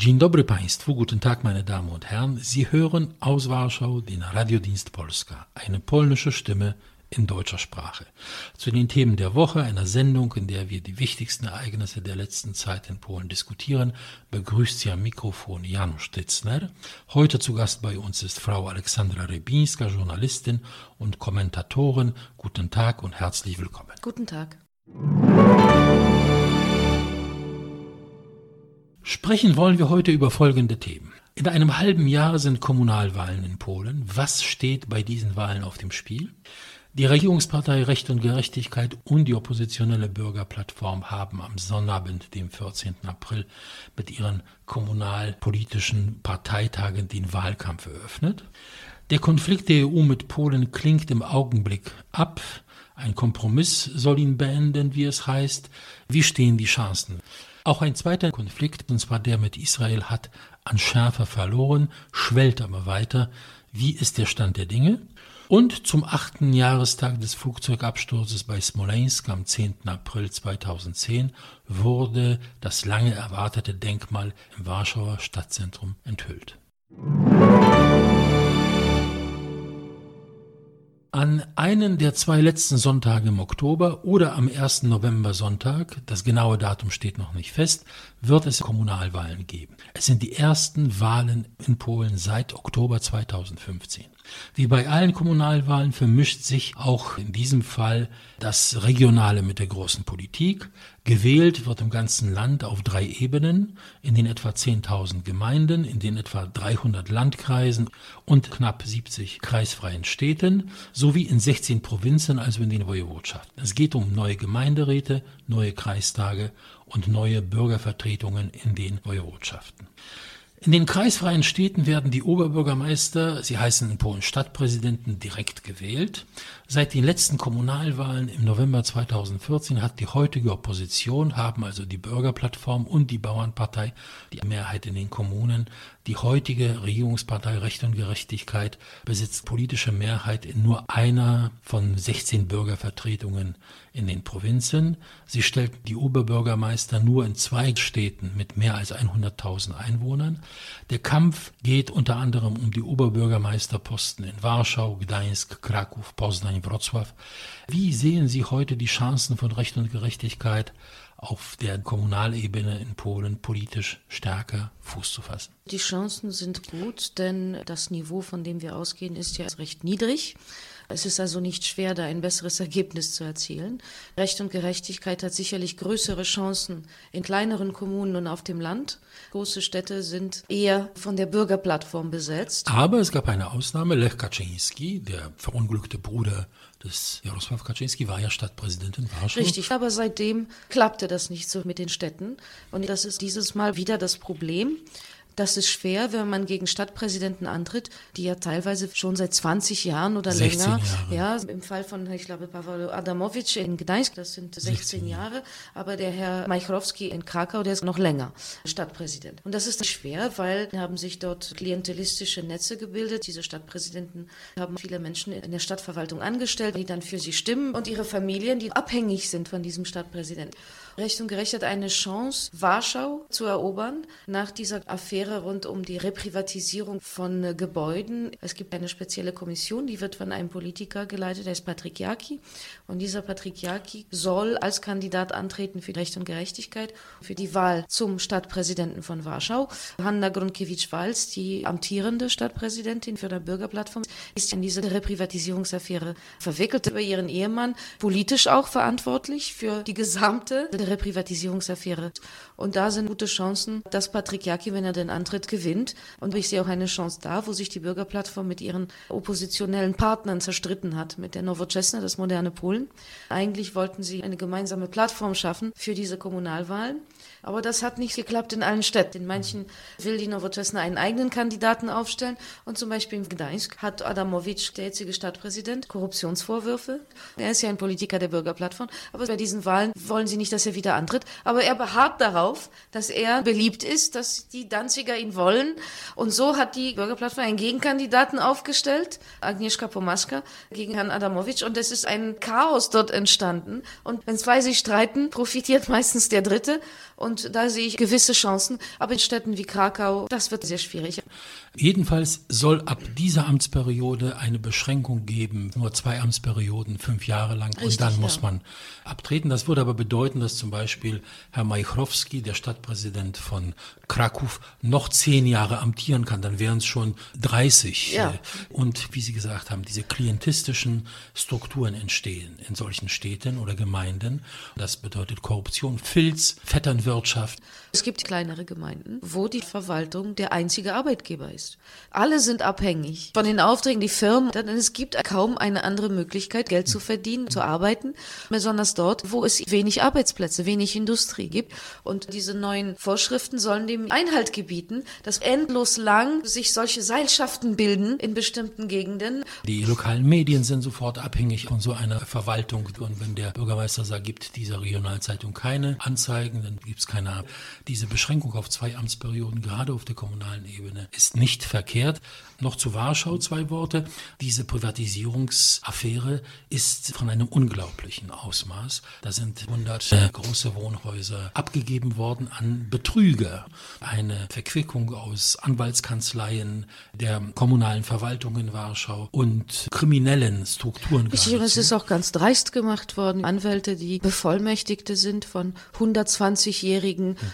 Dzień dobry Państwu, guten Tag meine Damen und Herren. Sie hören aus Warschau den Radiodienst Polska, eine polnische Stimme in deutscher Sprache. Zu den Themen der Woche, einer Sendung, in der wir die wichtigsten Ereignisse der letzten Zeit in Polen diskutieren, begrüßt Sie am Mikrofon Janusz Stitzner. Heute zu Gast bei uns ist Frau Alexandra Rebińska, Journalistin und Kommentatorin. Guten Tag und herzlich willkommen. Guten Tag. Sprechen wollen wir heute über folgende Themen. In einem halben Jahr sind Kommunalwahlen in Polen. Was steht bei diesen Wahlen auf dem Spiel? Die Regierungspartei Recht und Gerechtigkeit und die oppositionelle Bürgerplattform haben am Sonnabend, dem 14. April, mit ihren kommunalpolitischen Parteitagen den Wahlkampf eröffnet. Der Konflikt der EU mit Polen klingt im Augenblick ab. Ein Kompromiss soll ihn beenden, wie es heißt. Wie stehen die Chancen? Auch ein zweiter Konflikt, und zwar der mit Israel, hat an Schärfe verloren, schwellt aber weiter. Wie ist der Stand der Dinge? Und zum achten Jahrestag des Flugzeugabsturzes bei Smolensk am 10. April 2010 wurde das lange erwartete Denkmal im Warschauer Stadtzentrum enthüllt. An einen der zwei letzten Sonntage im Oktober oder am 1. November Sonntag, das genaue Datum steht noch nicht fest, wird es Kommunalwahlen geben. Es sind die ersten Wahlen in Polen seit Oktober 2015. Wie bei allen Kommunalwahlen vermischt sich auch in diesem Fall das Regionale mit der großen Politik. Gewählt wird im ganzen Land auf drei Ebenen, in den etwa 10.000 Gemeinden, in den etwa 300 Landkreisen und knapp 70 kreisfreien Städten, sowie in 16 Provinzen, also in den Woiwodschaften. Es geht um neue Gemeinderäte, neue Kreistage und neue Bürgervertretungen in den Woiwodschaften. In den kreisfreien Städten werden die Oberbürgermeister, sie heißen in Polen Stadtpräsidenten, direkt gewählt. Seit den letzten Kommunalwahlen im November 2014 hat die heutige Opposition, haben also die Bürgerplattform und die Bauernpartei die Mehrheit in den Kommunen. Die heutige Regierungspartei Recht und Gerechtigkeit besitzt politische Mehrheit in nur einer von 16 Bürgervertretungen in den Provinzen. Sie stellt die Oberbürgermeister nur in zwei Städten mit mehr als 100.000 Einwohnern. Der Kampf geht unter anderem um die Oberbürgermeisterposten in Warschau, Gdańsk, Kraków, Poznań, Wrocław. Wie sehen Sie heute die Chancen von Recht und Gerechtigkeit auf der Kommunalebene in Polen politisch stärker Fuß zu fassen? Die Chancen sind gut, denn das Niveau, von dem wir ausgehen, ist ja recht niedrig. Es ist also nicht schwer, da ein besseres Ergebnis zu erzielen. Recht und Gerechtigkeit hat sicherlich größere Chancen in kleineren Kommunen und auf dem Land. Große Städte sind eher von der Bürgerplattform besetzt. Aber es gab eine Ausnahme. Lech Kaczynski, der verunglückte Bruder des Jarosław Kaczynski, war ja Stadtpräsident in Warschau. Richtig, aber seitdem klappte das nicht so mit den Städten. Und das ist dieses Mal wieder das Problem. Das ist schwer, wenn man gegen Stadtpräsidenten antritt, die ja teilweise schon seit 20 Jahren oder länger, Jahre. ja, im Fall von, ich glaube, Paweł Adamowicz in Gdańsk, das sind 16, 16 Jahre, aber der Herr Majchrowski in Krakau, der ist noch länger Stadtpräsident. Und das ist schwer, weil haben sich dort klientelistische Netze gebildet. Diese Stadtpräsidenten haben viele Menschen in der Stadtverwaltung angestellt, die dann für sie stimmen und ihre Familien, die abhängig sind von diesem Stadtpräsidenten. Recht und Gerecht hat eine Chance, Warschau zu erobern nach dieser Affäre rund um die Reprivatisierung von äh, Gebäuden. Es gibt eine spezielle Kommission, die wird von einem Politiker geleitet, der ist Patrick Jaki. Und dieser Patrick Jaki soll als Kandidat antreten für Recht und Gerechtigkeit, für die Wahl zum Stadtpräsidenten von Warschau. Hanna Grunkiewicz-Walz, die amtierende Stadtpräsidentin für die Bürgerplattform, ist in diese Reprivatisierungsaffäre verwickelt über ihren Ehemann, politisch auch verantwortlich für die gesamte Reprivatisierungsaffäre. Und da sind gute Chancen, dass Patrick Jaki, wenn er den antritt, gewinnt. Und ich sehe auch eine Chance da, wo sich die Bürgerplattform mit ihren oppositionellen Partnern zerstritten hat, mit der Nowoczesna, das moderne Polen. Eigentlich wollten sie eine gemeinsame Plattform schaffen für diese Kommunalwahlen. Aber das hat nicht geklappt in allen Städten. In manchen will die Nowoczesna einen eigenen Kandidaten aufstellen. Und zum Beispiel in Gdańsk hat Adamowicz, der jetzige Stadtpräsident, Korruptionsvorwürfe. Er ist ja ein Politiker der Bürgerplattform. Aber bei diesen Wahlen wollen sie nicht, dass er wieder antritt. Aber er beharrt darauf, dass er beliebt ist, dass die Danziger ihn wollen. Und so hat die Bürgerplattform einen Gegenkandidaten aufgestellt, Agnieszka Pomaska, gegen Herrn Adamowitsch. Und es ist ein Chaos dort entstanden. Und wenn zwei sich streiten, profitiert meistens der Dritte. Und da sehe ich gewisse Chancen. Aber in Städten wie Krakau, das wird sehr schwierig. Jedenfalls soll ab dieser Amtsperiode eine Beschränkung geben, nur zwei Amtsperioden, fünf Jahre lang, Richtig, und dann ja. muss man abtreten. Das würde aber bedeuten, dass zum Beispiel Herr Majchrowski, der Stadtpräsident von Krakow, noch zehn Jahre amtieren kann. Dann wären es schon 30. Ja. Und wie Sie gesagt haben, diese klientistischen Strukturen entstehen in solchen Städten oder Gemeinden. Das bedeutet Korruption, Filz, Vetternwirtschaft. Es gibt kleinere Gemeinden, wo die Verwaltung der einzige Arbeitgeber ist. Alle sind abhängig von den Aufträgen, die Firmen, denn es gibt kaum eine andere Möglichkeit, Geld zu verdienen, zu arbeiten, besonders dort, wo es wenig Arbeitsplätze, wenig Industrie gibt. Und diese neuen Vorschriften sollen dem Einhalt gebieten, dass endlos lang sich solche Seilschaften bilden in bestimmten Gegenden. Die lokalen Medien sind sofort abhängig von so einer Verwaltung. Und wenn der Bürgermeister sagt, gibt dieser Regionalzeitung keine Anzeigen, dann gibt es keine diese Beschränkung auf zwei Amtsperioden, gerade auf der kommunalen Ebene, ist nicht verkehrt. Noch zu Warschau zwei Worte. Diese Privatisierungsaffäre ist von einem unglaublichen Ausmaß. Da sind 100 äh, große Wohnhäuser abgegeben worden an Betrüger. Eine Verquickung aus Anwaltskanzleien, der kommunalen Verwaltung in Warschau und kriminellen Strukturen. Richtig, und es ist auch ganz dreist gemacht worden. Anwälte, die Bevollmächtigte sind von 120-jährigen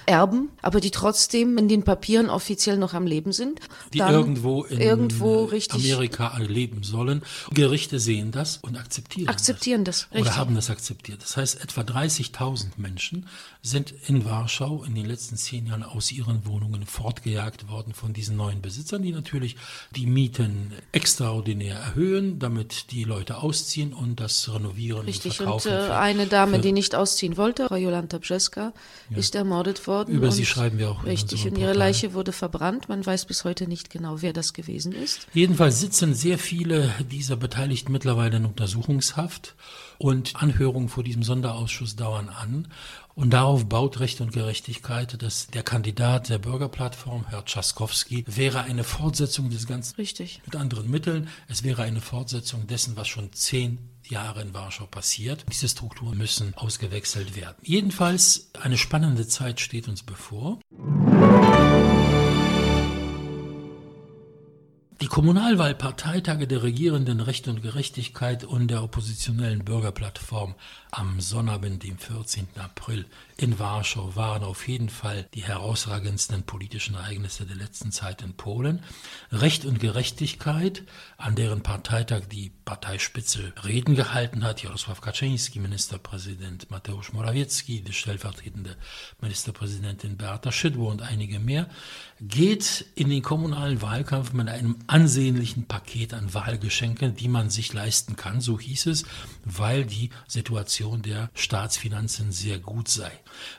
Erben, aber die trotzdem in den Papieren offiziell noch am Leben sind. Die irgendwo in irgendwo richtig Amerika leben sollen. Gerichte sehen das und akzeptieren, akzeptieren das. das oder haben das akzeptiert. Das heißt, etwa 30.000 Menschen sind in Warschau in den letzten zehn Jahren aus ihren Wohnungen fortgejagt worden von diesen neuen Besitzern, die natürlich die Mieten extraordinär erhöhen, damit die Leute ausziehen und das renovieren Richtig. und verkaufen. Und äh, eine Dame, die nicht ausziehen wollte, Jolanta Brzeska, ja. ist ermordet worden. Über sie schreiben wir auch. Richtig. Und ihre Leiche wurde verbrannt. Man weiß bis heute nicht genau, wer das gewesen ist. Jedenfalls sitzen sehr viele dieser Beteiligten mittlerweile in Untersuchungshaft und Anhörungen vor diesem Sonderausschuss dauern an. Und darauf baut Recht und Gerechtigkeit, dass der Kandidat der Bürgerplattform, Herr Tschaskowski, wäre eine Fortsetzung des Ganzen. Richtig. Mit anderen Mitteln. Es wäre eine Fortsetzung dessen, was schon zehn Jahre in Warschau passiert. Diese Strukturen müssen ausgewechselt werden. Jedenfalls eine spannende Zeit steht uns bevor. Die Kommunalwahlparteitage der regierenden Recht und Gerechtigkeit und der oppositionellen Bürgerplattform am Sonnabend, dem 14. April in Warschau, waren auf jeden Fall die herausragendsten politischen Ereignisse der letzten Zeit in Polen. Recht und Gerechtigkeit, an deren Parteitag die Parteispitze Reden gehalten hat, Jarosław Kaczyński, Ministerpräsident Mateusz Morawiecki, die stellvertretende Ministerpräsidentin Beata Szydło und einige mehr, geht in den kommunalen Wahlkampf mit einem ansehnlichen Paket an Wahlgeschenken, die man sich leisten kann, so hieß es, weil die Situation der Staatsfinanzen sehr gut sei.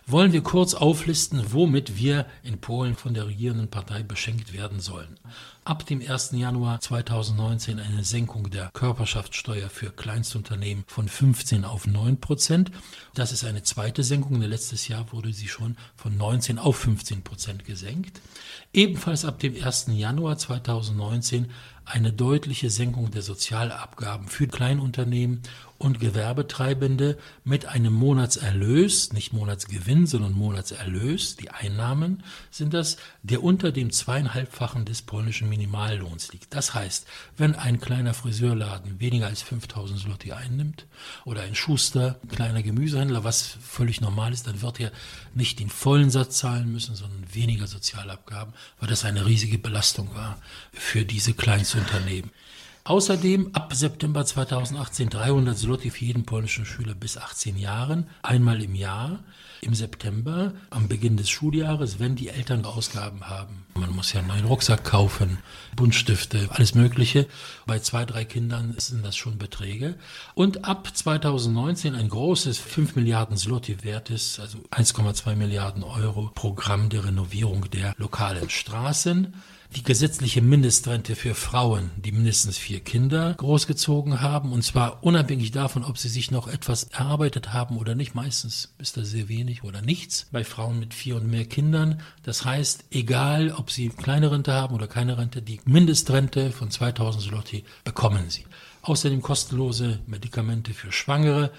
Wollen wir kurz auflisten, womit wir in Polen von der regierenden Partei beschenkt werden sollen ab dem 1. Januar 2019 eine Senkung der Körperschaftssteuer für Kleinstunternehmen von 15 auf 9 Prozent. Das ist eine zweite Senkung. Letztes Jahr wurde sie schon von 19 auf 15 Prozent gesenkt. Ebenfalls ab dem 1. Januar 2019 eine deutliche Senkung der Sozialabgaben für Kleinunternehmen und Gewerbetreibende mit einem Monatserlös, nicht Monatsgewinn, sondern Monatserlös, die Einnahmen sind das, der unter dem zweieinhalbfachen des polnischen Minimallohns liegt. Das heißt, wenn ein kleiner Friseurladen weniger als 5000 Zloty einnimmt oder ein Schuster, ein kleiner Gemüsehändler, was völlig normal ist, dann wird er nicht den vollen Satz zahlen müssen, sondern weniger Sozialabgaben, weil das eine riesige Belastung war für diese Kleinstunternehmen. Außerdem ab September 2018 300 Zloty für jeden polnischen Schüler bis 18 Jahren, einmal im Jahr, im September, am Beginn des Schuljahres, wenn die Eltern Ausgaben haben. Man muss ja einen neuen Rucksack kaufen, Buntstifte, alles Mögliche. Bei zwei, drei Kindern sind das schon Beträge. Und ab 2019 ein großes 5 Milliarden Zloty wertes, also 1,2 Milliarden Euro Programm der Renovierung der lokalen Straßen die gesetzliche Mindestrente für Frauen, die mindestens vier Kinder großgezogen haben, und zwar unabhängig davon, ob sie sich noch etwas erarbeitet haben oder nicht. Meistens ist das sehr wenig oder nichts bei Frauen mit vier und mehr Kindern. Das heißt, egal, ob sie kleine Rente haben oder keine Rente, die Mindestrente von 2000 Zloty bekommen sie. Außerdem kostenlose Medikamente für Schwangere.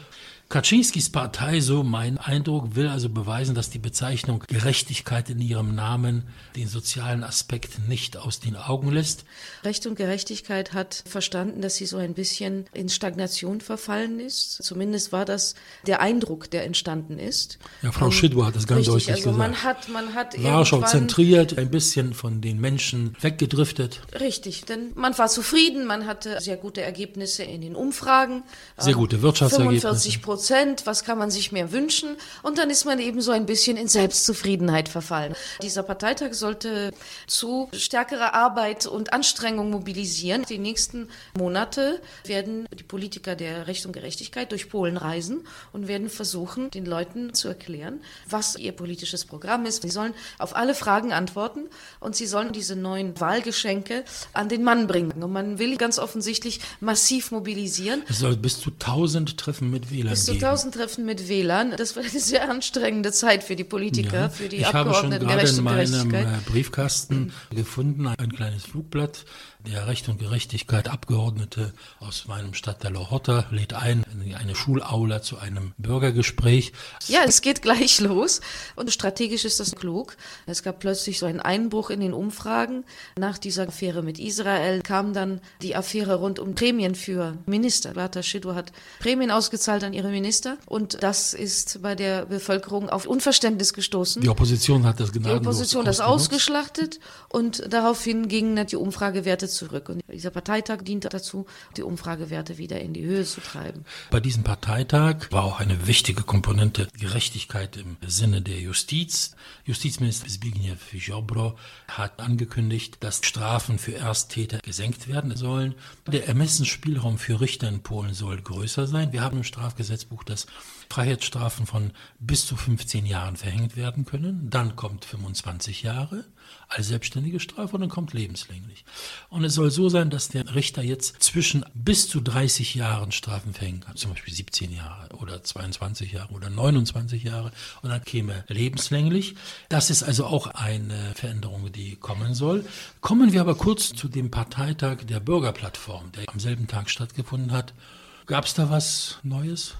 Kaczynskis Partei, so mein Eindruck, will also beweisen, dass die Bezeichnung Gerechtigkeit in ihrem Namen den sozialen Aspekt nicht aus den Augen lässt. Recht und Gerechtigkeit hat verstanden, dass sie so ein bisschen in Stagnation verfallen ist. Zumindest war das der Eindruck, der entstanden ist. Ja, Frau Schidwo hat das ganz richtig, deutlich also gesagt. Man hat, man hat Warschau zentriert, ein bisschen von den Menschen weggedriftet. Richtig, denn man war zufrieden, man hatte sehr gute Ergebnisse in den Umfragen. Sehr gute Wirtschaftsergebnisse. 45 Prozent, was kann man sich mehr wünschen? Und dann ist man eben so ein bisschen in Selbstzufriedenheit verfallen. Dieser Parteitag sollte zu stärkerer Arbeit und Anstrengung mobilisieren. Die nächsten Monate werden die Politiker der Recht und Gerechtigkeit durch Polen reisen und werden versuchen, den Leuten zu erklären, was ihr politisches Programm ist. Sie sollen auf alle Fragen antworten und sie sollen diese neuen Wahlgeschenke an den Mann bringen. Und man will ganz offensichtlich massiv mobilisieren. Es soll bis zu 1000 Treffen mit Wählern geben. 1000 Treffen mit WLAN. Das war eine sehr anstrengende Zeit für die Politiker, Ja. für die ich habe schon Abgeordneten gerade in meinem äh, Briefkasten gefunden ein kleines Flugblatt. Der Recht und Gerechtigkeit Abgeordnete aus meinem Stadtteil Horta lädt ein in eine Schulaula zu einem Bürgergespräch. Ja, es geht gleich los. Und strategisch ist das klug. Es gab plötzlich so einen Einbruch in den Umfragen. Nach dieser Affäre mit Israel kam dann die Affäre rund um Prämien für Minister. Beata Schidou hat Prämien ausgezahlt an ihre Minister. Und das ist bei der Bevölkerung auf Unverständnis gestoßen. Die Opposition hat das Die gnadenlos Opposition das ausgenutzt. ausgeschlachtet und daraufhin gingen die Umfragewerte zurück. Und dieser Parteitag diente dazu, die Umfragewerte wieder in die Höhe zu treiben. Bei diesem Parteitag war auch eine wichtige Komponente Gerechtigkeit im Sinne der Justiz. Justizminister Zbigniew Ziobro hat angekündigt, dass Strafen für Ersttäter gesenkt werden sollen. Der Ermessensspielraum für Richter in Polen soll größer sein. Wir haben im Strafgesetzbuch, dass Freiheitsstrafen von bis zu 15 Jahren verhängt werden können. Dann kommt 25 Jahre als selbstständige Strafe und dann kommt lebenslänglich. Und es soll so sein, dass der Richter jetzt zwischen bis zu 30 Jahren Strafen verhängen kann, zum Beispiel 17 Jahre oder 22 Jahre oder 29 Jahre und dann käme lebenslänglich. Das ist also auch eine Veränderung, die kommen soll. Kommen wir aber kurz zu dem Parteitag der Bürgerplattform, der am selben Tag stattgefunden hat. Gab es da was Neues?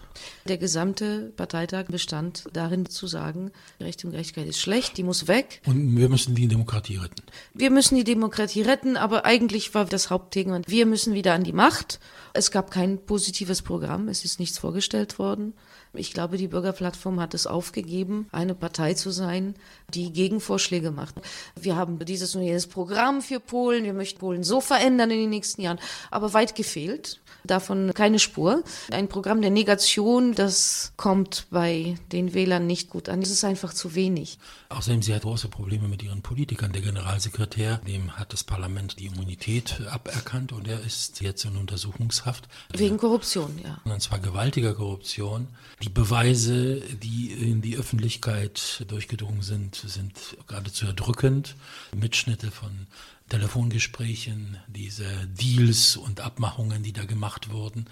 Der gesamte Parteitag bestand darin zu sagen, Recht und Gerechtigkeit ist schlecht, die muss weg. Und wir müssen die Demokratie retten. Wir müssen die Demokratie retten, aber eigentlich war das Hauptthema, wir müssen wieder an die Macht. Es gab kein positives Programm, es ist nichts vorgestellt worden. Ich glaube, die Bürgerplattform hat es aufgegeben, eine Partei zu sein, die Gegenvorschläge macht. Wir haben dieses und jenes Programm für Polen, wir möchten Polen so verändern in den nächsten Jahren, aber weit gefehlt. Davon keine Spur. Ein Programm der Negation, das kommt bei den Wählern nicht gut an. Es ist einfach zu wenig. Außerdem, sie hat große Probleme mit ihren Politikern. Der Generalsekretär, dem hat das Parlament die Immunität aberkannt und er ist jetzt in Untersuchungshaft. Wegen Korruption, ja. Und zwar gewaltiger Korruption. Die Beweise, die in die Öffentlichkeit durchgedrungen sind, sind geradezu erdrückend. Mitschnitte von Telefongesprächen, diese Deals und Abmachungen, die da gemacht wurden.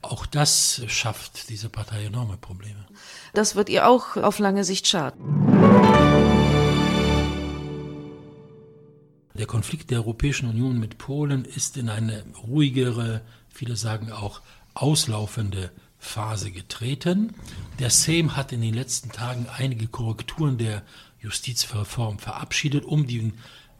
Auch das schafft diese Partei enorme Probleme. Das wird ihr auch auf lange Sicht schaden. Der Konflikt der Europäischen Union mit Polen ist in eine ruhigere, viele sagen auch auslaufende Phase getreten. Der Sejm hat in den letzten Tagen einige Korrekturen der Justizreform verabschiedet, um den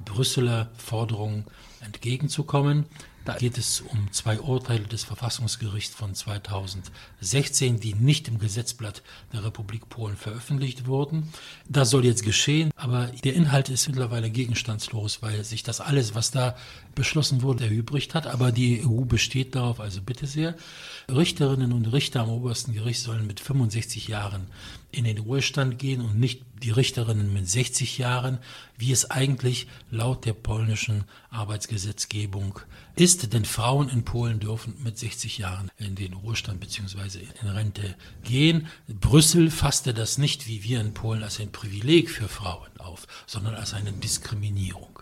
Brüsseler Forderungen entgegenzukommen. Da geht es um zwei Urteile des Verfassungsgerichts von 2016, die nicht im Gesetzblatt der Republik Polen veröffentlicht wurden. Das soll jetzt geschehen, aber der Inhalt ist mittlerweile gegenstandslos, weil sich das alles, was da beschlossen wurde, erübrigt hat. Aber die EU besteht darauf, also bitte sehr. Richterinnen und Richter am obersten Gericht sollen mit 65 Jahren in den Ruhestand gehen und nicht die Richterinnen mit 60 Jahren, wie es eigentlich laut der polnischen Arbeitsgesetzgebung ist. Denn Frauen in Polen dürfen mit 60 Jahren in den Ruhestand bzw. in Rente gehen. Brüssel fasste das nicht wie wir in Polen als ein Privileg für Frauen auf, sondern als eine Diskriminierung.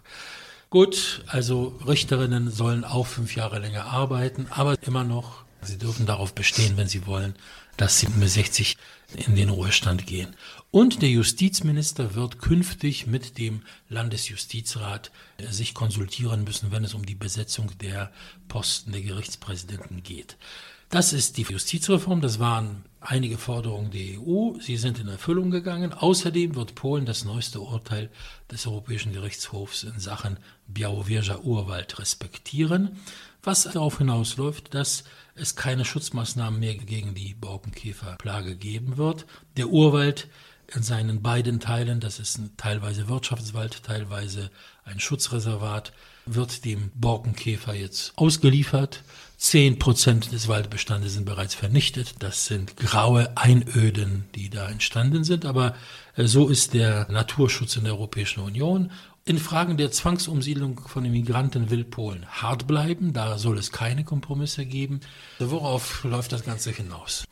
Gut, also Richterinnen sollen auch fünf Jahre länger arbeiten, aber immer noch, sie dürfen darauf bestehen, wenn sie wollen, dass sie mit 60 in den Ruhestand gehen. Und der Justizminister wird künftig mit dem Landesjustizrat äh, sich konsultieren müssen, wenn es um die Besetzung der Posten der Gerichtspräsidenten geht. Das ist die Justizreform. Das waren einige Forderungen der EU. Sie sind in Erfüllung gegangen. Außerdem wird Polen das neueste Urteil des Europäischen Gerichtshofs in Sachen Białowieża Urwald respektieren, was darauf hinausläuft, dass es keine Schutzmaßnahmen mehr gegen die Borkenkäferplage geben wird. Der Urwald in seinen beiden Teilen, das ist teilweise Wirtschaftswald, teilweise ein Schutzreservat, wird dem Borkenkäfer jetzt ausgeliefert. Zehn Prozent des Waldbestandes sind bereits vernichtet. Das sind graue Einöden, die da entstanden sind. Aber äh, so ist der Naturschutz in der Europäischen Union. In Fragen der Zwangsumsiedlung von Immigranten will Polen hart bleiben. Da soll es keine Kompromisse geben. Worauf läuft das Ganze hinaus?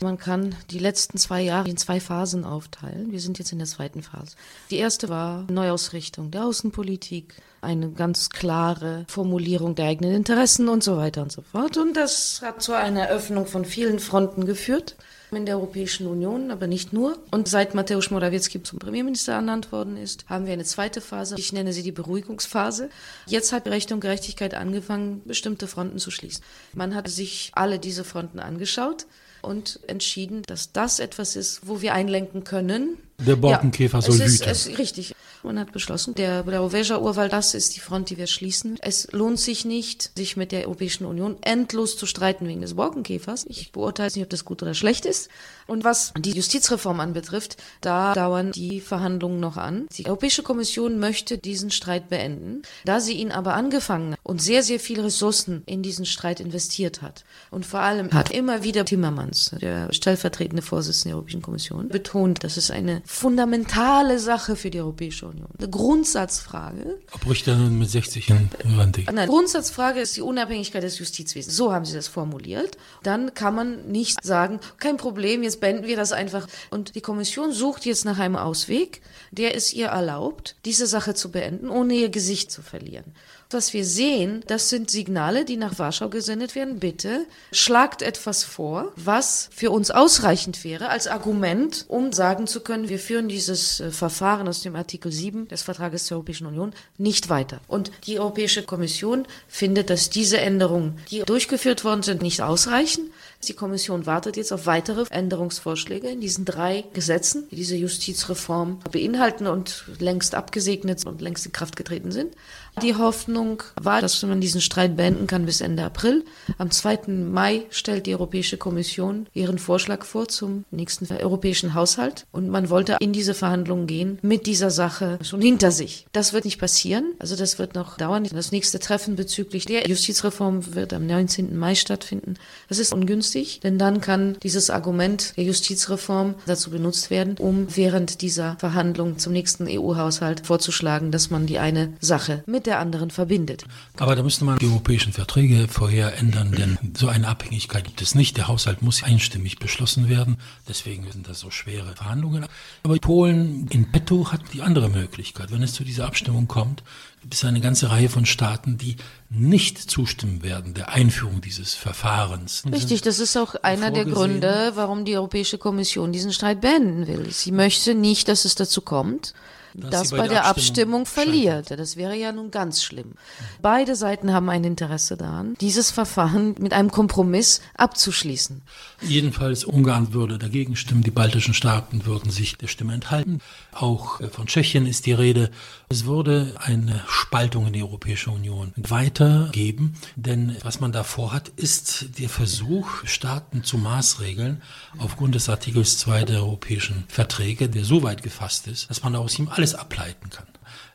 Man kann die letzten zwei Jahre in zwei Phasen aufteilen. Wir sind jetzt in der zweiten Phase. Die erste war Neuausrichtung der Außenpolitik, eine ganz klare Formulierung der eigenen Interessen und so weiter und so fort. Und das hat zu einer Eröffnung von vielen Fronten geführt in der Europäischen Union, aber nicht nur. Und seit Mateusz Morawiecki zum Premierminister ernannt worden ist, haben wir eine zweite Phase. Ich nenne sie die Beruhigungsphase. Jetzt hat Recht und Gerechtigkeit angefangen, bestimmte Fronten zu schließen. Man hat sich alle diese Fronten angeschaut und entschieden, dass das etwas ist, wo wir einlenken können. Der Borkenkäfer ja, soll es ist. Es, richtig. Man hat beschlossen, der Blauveja Urwald, das ist die Front, die wir schließen. Es lohnt sich nicht, sich mit der Europäischen Union endlos zu streiten wegen des Borkenkäfers. Ich beurteile nicht, ob das gut oder schlecht ist. Und was die Justizreform anbetrifft, da dauern die Verhandlungen noch an. Die Europäische Kommission möchte diesen Streit beenden. Da sie ihn aber angefangen hat und sehr, sehr viele Ressourcen in diesen Streit investiert hat und vor allem hat immer wieder Timmermans, der stellvertretende Vorsitzende der Europäischen Kommission, betont, dass es eine fundamentale Sache für die Europäische Union. Eine Grundsatzfrage. Ob Richter nun mit 60 in Rente? Nein, Grundsatzfrage ist die Unabhängigkeit des Justizwesens. So haben sie das formuliert. Dann kann man nicht sagen, kein Problem, jetzt beenden wir das einfach. Und die Kommission sucht jetzt nach einem Ausweg, der es ihr erlaubt, diese Sache zu beenden, ohne ihr Gesicht zu verlieren was wir sehen, das sind Signale, die nach Warschau gesendet werden. Bitte schlagt etwas vor, was für uns ausreichend wäre als Argument, um sagen zu können, wir führen dieses äh, Verfahren aus dem Artikel 7 des Vertrages der Europäischen Union nicht weiter. Und die Europäische Kommission findet, dass diese Änderungen, die durchgeführt worden sind, nicht ausreichen. Die Kommission wartet jetzt auf weitere Änderungsvorschläge in diesen drei Gesetzen, die diese Justizreform beinhalten und längst abgesegnet und längst in Kraft getreten sind. Die Hoffnung war, dass man diesen Streit beenden kann bis Ende April. Am 2. Mai stellt die Europäische Kommission ihren Vorschlag vor zum nächsten europäischen Haushalt. Und man wollte in diese Verhandlungen gehen mit dieser Sache schon hinter sich. Das wird nicht passieren. Also das wird noch dauern. Das nächste Treffen bezüglich der Justizreform wird am 19. Mai stattfinden. Das ist ungünstig, denn dann kann dieses Argument der Justizreform dazu benutzt werden, um während dieser Verhandlungen zum nächsten EU-Haushalt vorzuschlagen, dass man die eine Sache mit der anderen verbindet. Aber da müsste man die europäischen Verträge vorher ändern, denn so eine Abhängigkeit gibt es nicht. Der Haushalt muss einstimmig beschlossen werden. Deswegen sind das so schwere Verhandlungen. Aber Polen in petto hat die andere Möglichkeit. Wenn es zu dieser Abstimmung kommt, gibt es eine ganze Reihe von Staaten, die nicht zustimmen werden der Einführung dieses Verfahrens. Richtig, das ist auch einer der Gründe, warum die Europäische Kommission diesen Streit beenden will. Sie möchte nicht, dass es dazu kommt das bei, bei der Abstimmung, Abstimmung verliert. Das wäre ja nun ganz schlimm. Beide Seiten haben ein Interesse daran, dieses Verfahren mit einem Kompromiss abzuschließen. Jedenfalls Ungarn würde dagegen stimmen, die baltischen Staaten würden sich der Stimme enthalten. Auch äh, von Tschechien ist die Rede. Es würde eine Spaltung in die Europäische Union weitergeben, denn was man da vorhat, ist der Versuch, Staaten zu maßregeln aufgrund des Artikels 2 der europäischen Verträge, der so weit gefasst ist, dass man aus ihm alle alles ableiten kann.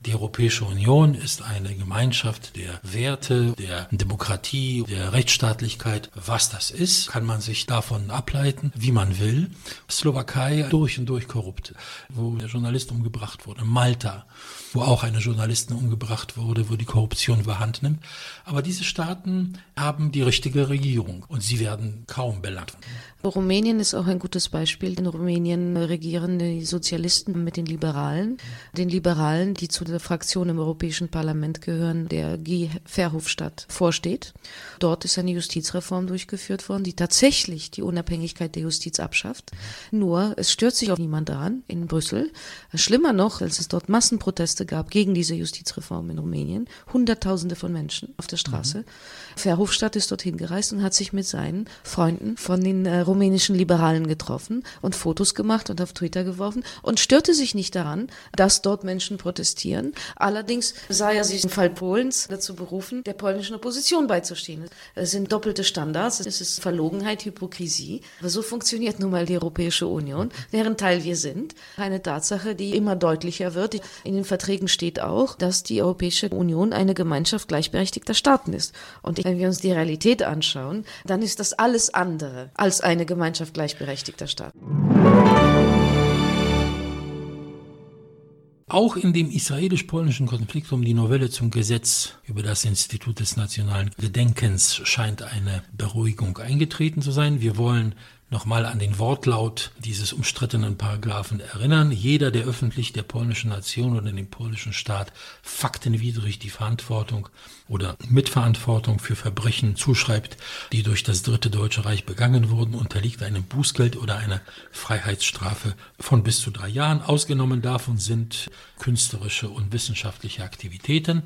Die Europäische Union ist eine Gemeinschaft der Werte, der Demokratie, der Rechtsstaatlichkeit. Was das ist, kann man sich davon ableiten, wie man will. Slowakei durch und durch korrupt, wo der Journalist umgebracht wurde. Malta, wo auch eine Journalistin umgebracht wurde, wo die Korruption überhand nimmt. Aber diese Staaten haben die richtige Regierung und sie werden kaum belangt. Rumänien ist auch ein gutes Beispiel. In Rumänien regieren die Sozialisten mit den Liberalen. Den Liberalen, die zu der Fraktion im Europäischen Parlament gehören, der Guy Verhofstadt vorsteht. Dort ist eine Justizreform durchgeführt worden, die tatsächlich die Unabhängigkeit der Justiz abschafft. Nur, es stört sich auch niemand daran in Brüssel. Schlimmer noch, als es dort Massenproteste gab gegen diese Justizreform in Rumänien. Hunderttausende von Menschen auf der Straße. Mhm. Verhofstadt ist dorthin gereist und hat sich mit seinen Freunden von den äh, rumänischen Liberalen getroffen und Fotos gemacht und auf Twitter geworfen und störte sich nicht daran, dass dort Menschen protestieren. Allerdings sah er sich im Fall Polens dazu berufen, der polnischen Opposition beizustehen. Es sind doppelte Standards, es ist Verlogenheit, Hypokrisie. Aber so funktioniert nun mal die Europäische Union, deren Teil wir sind. Eine Tatsache, die immer deutlicher wird. In den Verträgen steht auch, dass die Europäische Union eine Gemeinschaft gleichberechtigter Staaten ist. Und wenn wir uns die Realität anschauen, dann ist das alles andere als eine Gemeinschaft gleichberechtigter Staaten. Auch in dem israelisch-polnischen Konflikt um die Novelle zum Gesetz über das Institut des nationalen Gedenkens scheint eine Beruhigung eingetreten zu sein. Wir wollen nochmal an den Wortlaut dieses umstrittenen Paragraphen erinnern. Jeder, der öffentlich der polnischen Nation oder dem polnischen Staat faktenwidrig die Verantwortung oder Mitverantwortung für Verbrechen zuschreibt, die durch das Dritte Deutsche Reich begangen wurden, unterliegt einem Bußgeld oder einer Freiheitsstrafe von bis zu drei Jahren. Ausgenommen davon sind künstlerische und wissenschaftliche Aktivitäten.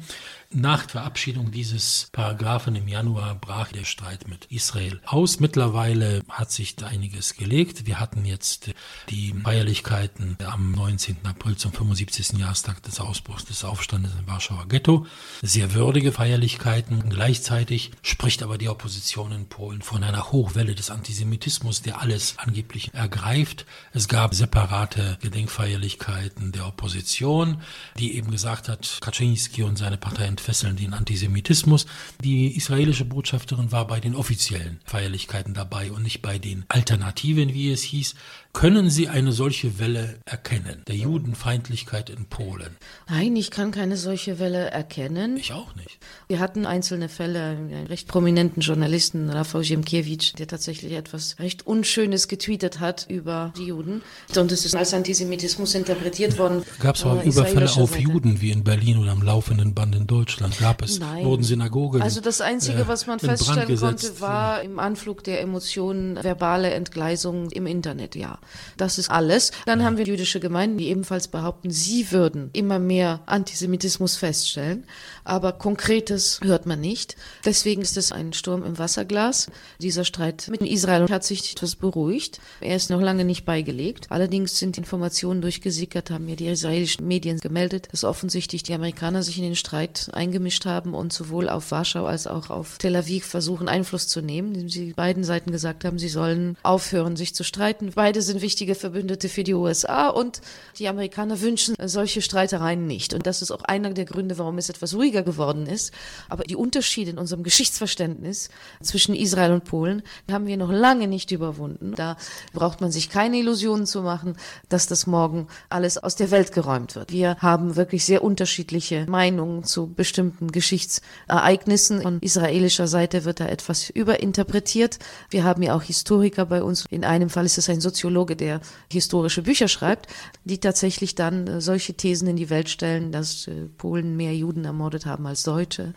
Nach Verabschiedung dieses Paragraphen im Januar brach der Streit mit Israel aus. Mittlerweile hat sich da einiges gelegt. Wir hatten jetzt die Feierlichkeiten am 19. April zum 75. Jahrestag des Ausbruchs des Aufstandes im Warschauer Ghetto. Sehr würdige Feierlichkeiten. Gleichzeitig spricht aber die Opposition in Polen von einer Hochwelle des Antisemitismus, der alles angeblich ergreift. Es gab separate Gedenkfeierlichkeiten der Opposition, die eben gesagt hat, Kaczynski und seine Partei entfesseln den Antisemitismus. Die israelische Botschafterin war bei den offiziellen Feierlichkeiten dabei und nicht bei den Alternativen, wie es hieß. Können Sie eine solche Welle erkennen, der Judenfeindlichkeit in Polen? Nein, ich kann keine solche Welle erkennen. Ich auch nicht. Wir hatten einzelne Fälle, einen recht prominenten Journalisten, Rafał Ziemkiewicz, der tatsächlich etwas recht Unschönes getweetet hat über die Juden. Und es ist als Antisemitismus interpretiert worden. Gab es auch Überfälle auf Seite. Juden wie in Berlin oder am laufenden Band in Deutschland? Gab es? Nein. Wurden Synagogen? Also das Einzige, äh, was man feststellen konnte, war im Anflug der Emotionen verbale Entgleisungen im Internet, ja. Das ist alles. Dann haben wir jüdische Gemeinden, die ebenfalls behaupten, sie würden immer mehr Antisemitismus feststellen. Aber Konkretes hört man nicht. Deswegen ist es ein Sturm im Wasserglas. Dieser Streit mit Israel hat sich etwas beruhigt. Er ist noch lange nicht beigelegt. Allerdings sind Informationen durchgesickert, haben mir die israelischen Medien gemeldet, dass offensichtlich die Amerikaner sich in den Streit eingemischt haben und sowohl auf Warschau als auch auf Tel Aviv versuchen, Einfluss zu nehmen, indem sie beiden Seiten gesagt haben, sie sollen aufhören, sich zu streiten. Beide sind wichtige Verbündete für die USA und die Amerikaner wünschen solche Streitereien nicht. Und das ist auch einer der Gründe, warum es etwas ruhiger geworden ist. Aber die Unterschiede in unserem Geschichtsverständnis zwischen Israel und Polen haben wir noch lange nicht überwunden. Da braucht man sich keine Illusionen zu machen, dass das morgen alles aus der Welt geräumt wird. Wir haben wirklich sehr unterschiedliche Meinungen zu bestimmten Geschichtsereignissen. Von israelischer Seite wird da etwas überinterpretiert. Wir haben ja auch Historiker bei uns. In einem Fall ist es ein Soziologe, der historische Bücher schreibt, die tatsächlich dann äh, solche Thesen in die Welt stellen, dass äh, Polen mehr Juden ermordet haben als Deutsche,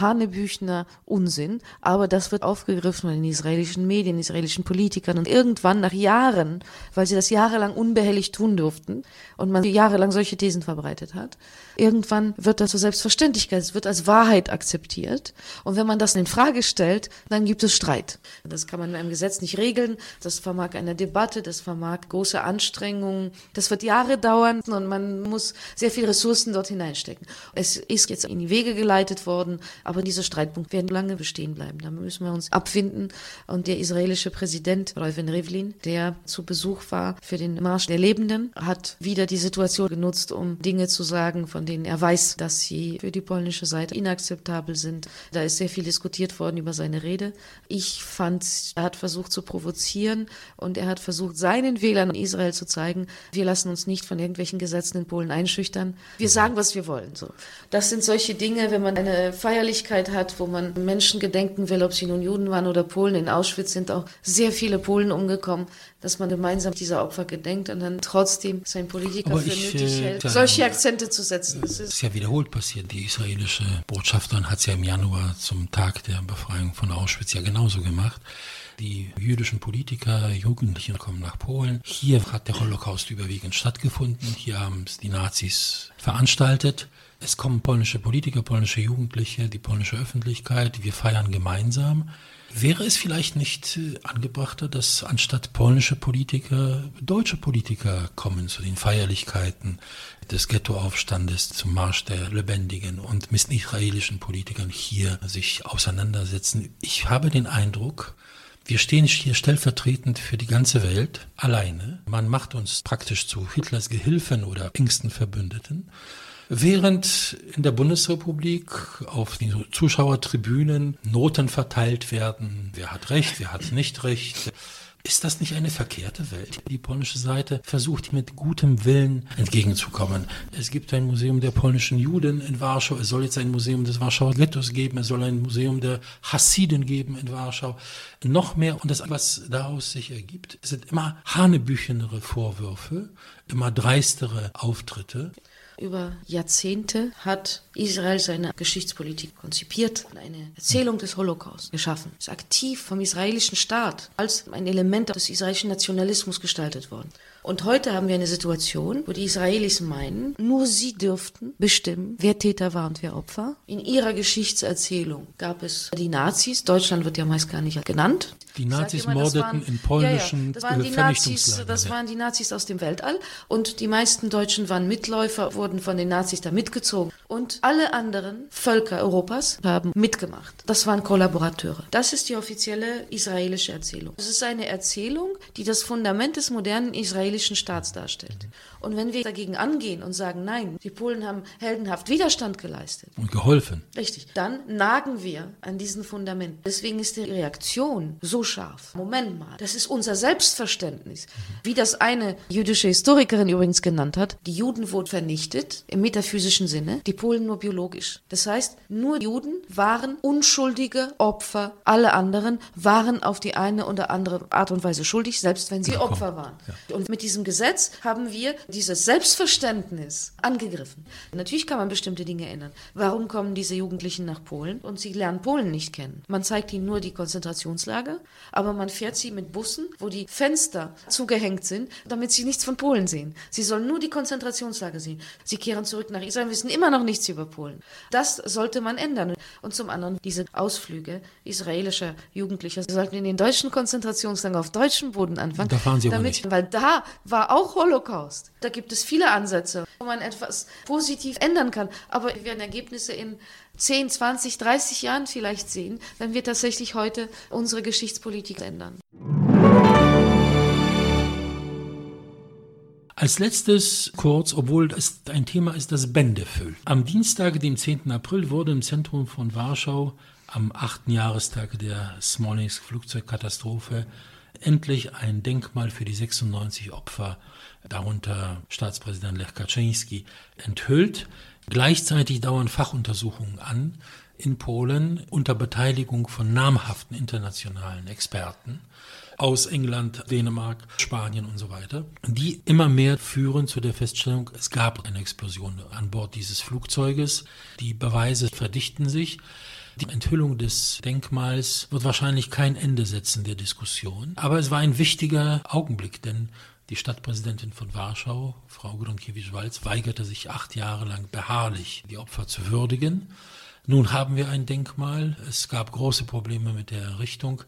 Hanebüchner Unsinn, aber das wird aufgegriffen von den israelischen Medien, israelischen Politikern und irgendwann nach Jahren, weil sie das jahrelang unbehelligt tun durften und man jahrelang solche Thesen verbreitet hat, irgendwann wird das zur Selbstverständlichkeit, es wird als Wahrheit akzeptiert und wenn man das in Frage stellt, dann gibt es Streit. Das kann man in einem Gesetz nicht regeln, das vermag eine Debatte, das vermag große Anstrengungen, das wird Jahre dauern und man muss sehr viel Ressourcen dort hineinstecken. Es ist jetzt in die Wege geleitet worden, aber diese Streitpunkte werden lange bestehen bleiben. Da müssen wir uns abfinden. Und der israelische Präsident Reuven Rivlin, der zu Besuch war für den Marsch der Lebenden, hat wieder die Situation genutzt, um Dinge zu sagen, von denen er weiß, dass sie für die polnische Seite inakzeptabel sind. Da ist sehr viel diskutiert worden über seine Rede. Ich fand, er hat versucht zu provozieren und er hat versucht, seinen Wählern in Israel zu zeigen, wir lassen uns nicht von irgendwelchen Gesetzen in Polen einschüchtern. Wir sagen, was wir wollen. So. Das sind solche Dinge, wenn man eine feierliche Feierlichkeit hat, wo man Menschen gedenken will, ob sie nun Juden waren oder Polen. In Auschwitz sind auch sehr viele Polen umgekommen, dass man gemeinsam dieser Opfer gedenkt und dann trotzdem sein Politiker Aber für ich, nötig äh, hält, solche Akzente zu setzen. Das Das ist ist ja wiederholt passiert. Die israelische Botschafterin hat es ja im Januar zum Tag der Befreiung von Auschwitz ja genauso gemacht. Die jüdischen Politiker, Jugendlichen kommen nach Polen. Hier hat der Holocaust überwiegend stattgefunden. Hier haben es die Nazis veranstaltet. Es kommen polnische Politiker, polnische Jugendliche, die polnische Öffentlichkeit. Wir feiern gemeinsam. Wäre es vielleicht nicht äh, angebrachter, dass anstatt polnische Politiker deutsche Politiker kommen zu den Feierlichkeiten des Ghettoaufstandes, zum Marsch der Lebendigen und mit israelischen Politikern hier sich auseinandersetzen? Ich habe den Eindruck, wir stehen hier stellvertretend für die ganze Welt alleine. Man macht uns praktisch zu Hitlers Gehilfen oder engsten Verbündeten. Während in der Bundesrepublik auf den Zuschauertribünen Noten verteilt werden, wer hat Recht, wer hat nicht Recht. Ist das nicht eine verkehrte Welt? Die polnische Seite versucht mit gutem Willen entgegenzukommen. Es gibt ein Museum der polnischen Juden in Warschau. Es soll jetzt ein Museum des Warschauer Ghettos geben. Es soll ein Museum der Hassiden geben in Warschau. Noch mehr. Und das, was daraus sich ergibt, sind immer hanebüchenere Vorwürfe, immer dreistere Auftritte. Über Jahrzehnte hat Israel seine Geschichtspolitik konzipiert und eine Erzählung des Holocaust geschaffen. Ist aktiv vom israelischen Staat als ein Element des israelischen Nationalismus gestaltet worden. Und heute haben wir eine Situation, wo die Israelis meinen, nur sie dürften bestimmen, wer Täter war und wer Opfer. In ihrer Geschichtserzählung gab es die Nazis. Deutschland wird ja meist gar nicht genannt. Die Nazis immer, mordeten in polnischen ja, ja, das waren die Nazis, das waren die Nazis aus dem Weltall und die meisten Deutschen waren Mitläufer, wurden von den Nazis da mitgezogen und alle anderen Völker Europas haben mitgemacht. Das waren Kollaborateure. Das ist die offizielle israelische Erzählung. Es ist eine Erzählung, die das Fundament des modernen israelischen Staats darstellt. Und wenn wir dagegen angehen und sagen, nein, die Polen haben heldenhaft Widerstand geleistet, Und geholfen. Richtig. Dann nagen wir an diesen Fundament. Deswegen ist die Reaktion so scharf. Moment mal, das ist unser Selbstverständnis. Wie das eine jüdische Historikerin übrigens genannt hat, die Juden wurden vernichtet im metaphysischen Sinne, die Polen nur biologisch. Das heißt, nur Juden waren unschuldige Opfer. Alle anderen waren auf die eine oder andere Art und Weise schuldig, selbst wenn sie Opfer waren. Und mit diesem Gesetz haben wir dieses Selbstverständnis angegriffen. Natürlich kann man bestimmte Dinge ändern. Warum kommen diese Jugendlichen nach Polen und sie lernen Polen nicht kennen? Man zeigt ihnen nur die Konzentrationslager, aber man fährt sie mit Bussen, wo die Fenster zugehängt sind, damit sie nichts von Polen sehen. Sie sollen nur die Konzentrationslager sehen. Sie kehren zurück nach Israel, wissen immer noch nichts über Polen. Das sollte man ändern. Und zum anderen diese Ausflüge israelischer Jugendlicher sollten in den deutschen Konzentrationslagern auf deutschem Boden anfangen. Da fahren sie damit. Weil da war auch Holocaust. Da gibt es viele Ansätze, wo man etwas positiv ändern kann. Aber wir werden Ergebnisse in 10, 20, 30 Jahren vielleicht sehen, wenn wir tatsächlich heute unsere Geschichtspolitik ändern. Als letztes kurz, obwohl es ein Thema ist, das Bände füllt. Am Dienstag, dem 10. April, wurde im Zentrum von Warschau am 8. Jahrestag der Smolensk-Flugzeugkatastrophe endlich ein Denkmal für die 96 Opfer, darunter Staatspräsident Lech Kaczynski, enthüllt. Gleichzeitig dauern Fachuntersuchungen an in Polen unter Beteiligung von namhaften internationalen Experten aus England, Dänemark, Spanien und so weiter, die immer mehr führen zu der Feststellung, es gab eine Explosion an Bord dieses Flugzeuges. Die Beweise verdichten sich. Die Enthüllung des Denkmals wird wahrscheinlich kein Ende setzen der Diskussion. Aber es war ein wichtiger Augenblick, denn die Stadtpräsidentin von Warschau, Frau Gronkiewicz-Walz, weigerte sich acht Jahre lang beharrlich, die Opfer zu würdigen. Nun haben wir ein Denkmal. Es gab große Probleme mit der Errichtung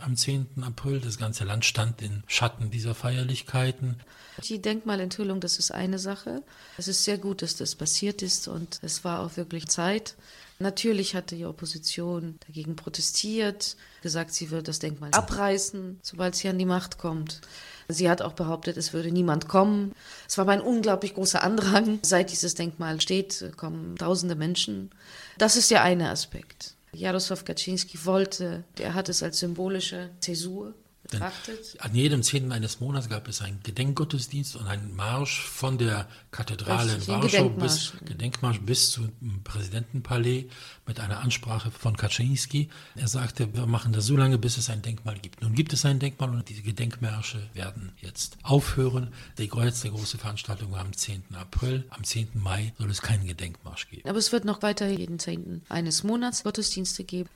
am 10. April. Das ganze Land stand in Schatten dieser Feierlichkeiten. Die Denkmalenthüllung, das ist eine Sache. Es ist sehr gut, dass das passiert ist und es war auch wirklich Zeit. Natürlich hatte die Opposition dagegen protestiert, gesagt, sie würde das Denkmal abreißen, sobald sie an die Macht kommt. Sie hat auch behauptet, es würde niemand kommen. Es war aber ein unglaublich großer Andrang. Seit dieses Denkmal steht, kommen tausende Menschen. Das ist der eine Aspekt. Jaroslaw Kaczynski wollte, er hat es als symbolische Zäsur betrachtet. An jedem 10. eines Monats gab es einen Gedenkgottesdienst und einen Marsch von der Kathedrale Richtig, in Warschau bis Gedenkmarsch bis zum Präsidentenpalais mit einer Ansprache von Kaczynski. Er sagte, wir machen das so lange, bis es ein Denkmal gibt. Nun gibt es ein Denkmal und diese Gedenkmärsche werden jetzt aufhören. Die letzte große Veranstaltung war am 10. April. Am 10. Mai soll es keinen Gedenkmarsch geben. Aber es wird noch weiter jeden 10. eines Monats Gottesdienste geben.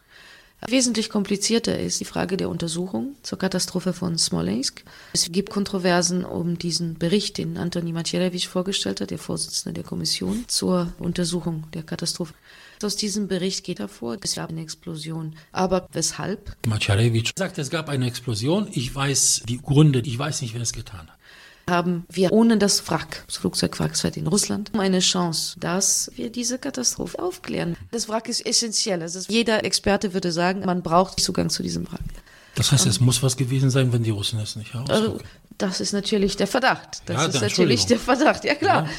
Wesentlich komplizierter ist die Frage der Untersuchung zur Katastrophe von Smolensk. Es gibt Kontroversen um diesen Bericht, den Antoni Macierewitsch vorgestellt hat, der Vorsitzende der Kommission zur Untersuchung der Katastrophe. Aus diesem Bericht geht hervor, es gab eine Explosion. Aber weshalb? Macierewitsch sagt, es gab eine Explosion. Ich weiß die Gründe, ich weiß nicht, wer es getan hat haben wir ohne das Wrack, das Flugzeugwrack in Russland, eine Chance, dass wir diese Katastrophe aufklären. Das Wrack ist essentiell. Also jeder Experte würde sagen, man braucht Zugang zu diesem Wrack. Das heißt, es muss was gewesen sein, wenn die Russen es nicht herausfinden. Also, das ist natürlich der Verdacht. Das Ja, ist natürlich der Verdacht, ja klar. Ja.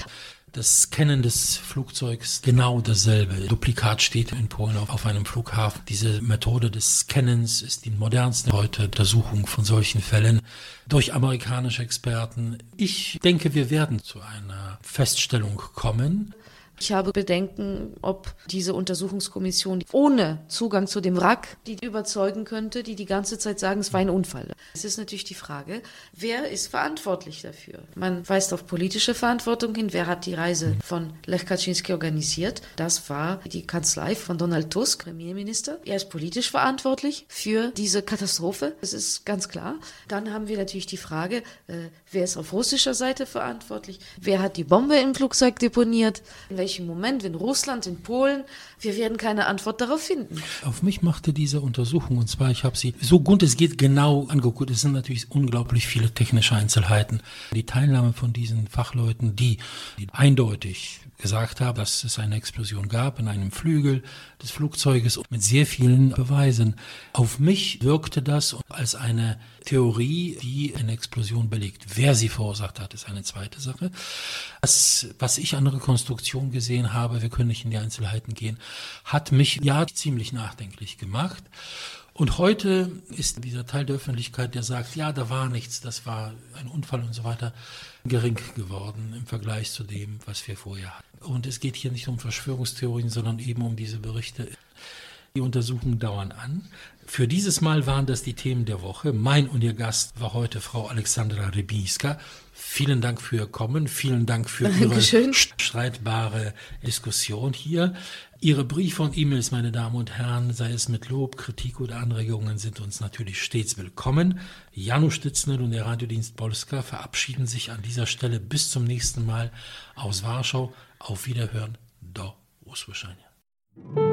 Das Scannen des Flugzeugs genau dasselbe. Duplikat steht in Polen auf, einem Flughafen. Diese Methode des Scannens ist die modernste heute Untersuchung von solchen Fällen durch amerikanische Experten. Ich denke, wir werden zu einer Feststellung kommen. Ich habe Bedenken, ob diese Untersuchungskommission ohne Zugang zu dem Wrack die überzeugen könnte, die die ganze Zeit sagen, es war ein Unfall. Es ist natürlich die Frage, wer ist verantwortlich dafür? Man weist auf politische Verantwortung hin. Wer hat die Reise von Lech Kaczynski organisiert? Das war die Kanzlei von Donald Tusk, Premierminister. Er ist politisch verantwortlich für diese Katastrophe. Das ist ganz klar. Dann haben wir natürlich die Frage, äh, wer ist auf russischer Seite verantwortlich? Wer hat die Bombe im Flugzeug deponiert? In welchem Moment? In Russland, in Polen? Wir werden keine Antwort darauf finden. Auf mich machte diese Untersuchung, und zwar, ich habe sie so gut es geht genau angeguckt. Es sind natürlich unglaublich viele technische Einzelheiten. Die Teilnahme von diesen Fachleuten, die, die eindeutig gesagt haben, dass es eine Explosion gab in einem Flügel des Flugzeuges mit sehr vielen Beweisen. Auf mich wirkte das als eine Theorie, die eine Explosion belegt. Wer sie verursacht hat, ist eine zweite Sache. Das, was ich an Rekonstruktion gesehen habe, wir können nicht in die Einzelheiten gehen, hat mich ja ziemlich nachdenklich gemacht. Und heute ist dieser Teil der Öffentlichkeit, der sagt, ja, da war nichts, das war ein Unfall und so weiter, gering geworden im Vergleich zu dem, was wir vorher hatten. Und es geht hier nicht um Verschwörungstheorien, sondern eben um diese Berichte. Die Untersuchungen dauern an. Für dieses Mal waren das die Themen der Woche. Mein und Ihr Gast war heute Frau Alexandra Rybinska. Vielen Dank für Ihr Kommen. Vielen Dank für Dankeschön. Ihre streitbare Diskussion hier. Ihre Briefe und E-Mails, meine Damen und Herren, sei es mit Lob, Kritik oder Anregungen, sind uns natürlich stets willkommen. Janusz Stitzner und der Radiodienst Polska verabschieden sich an dieser Stelle bis zum nächsten Mal aus Warschau. Auf Wiederhören. Do usłyszenia.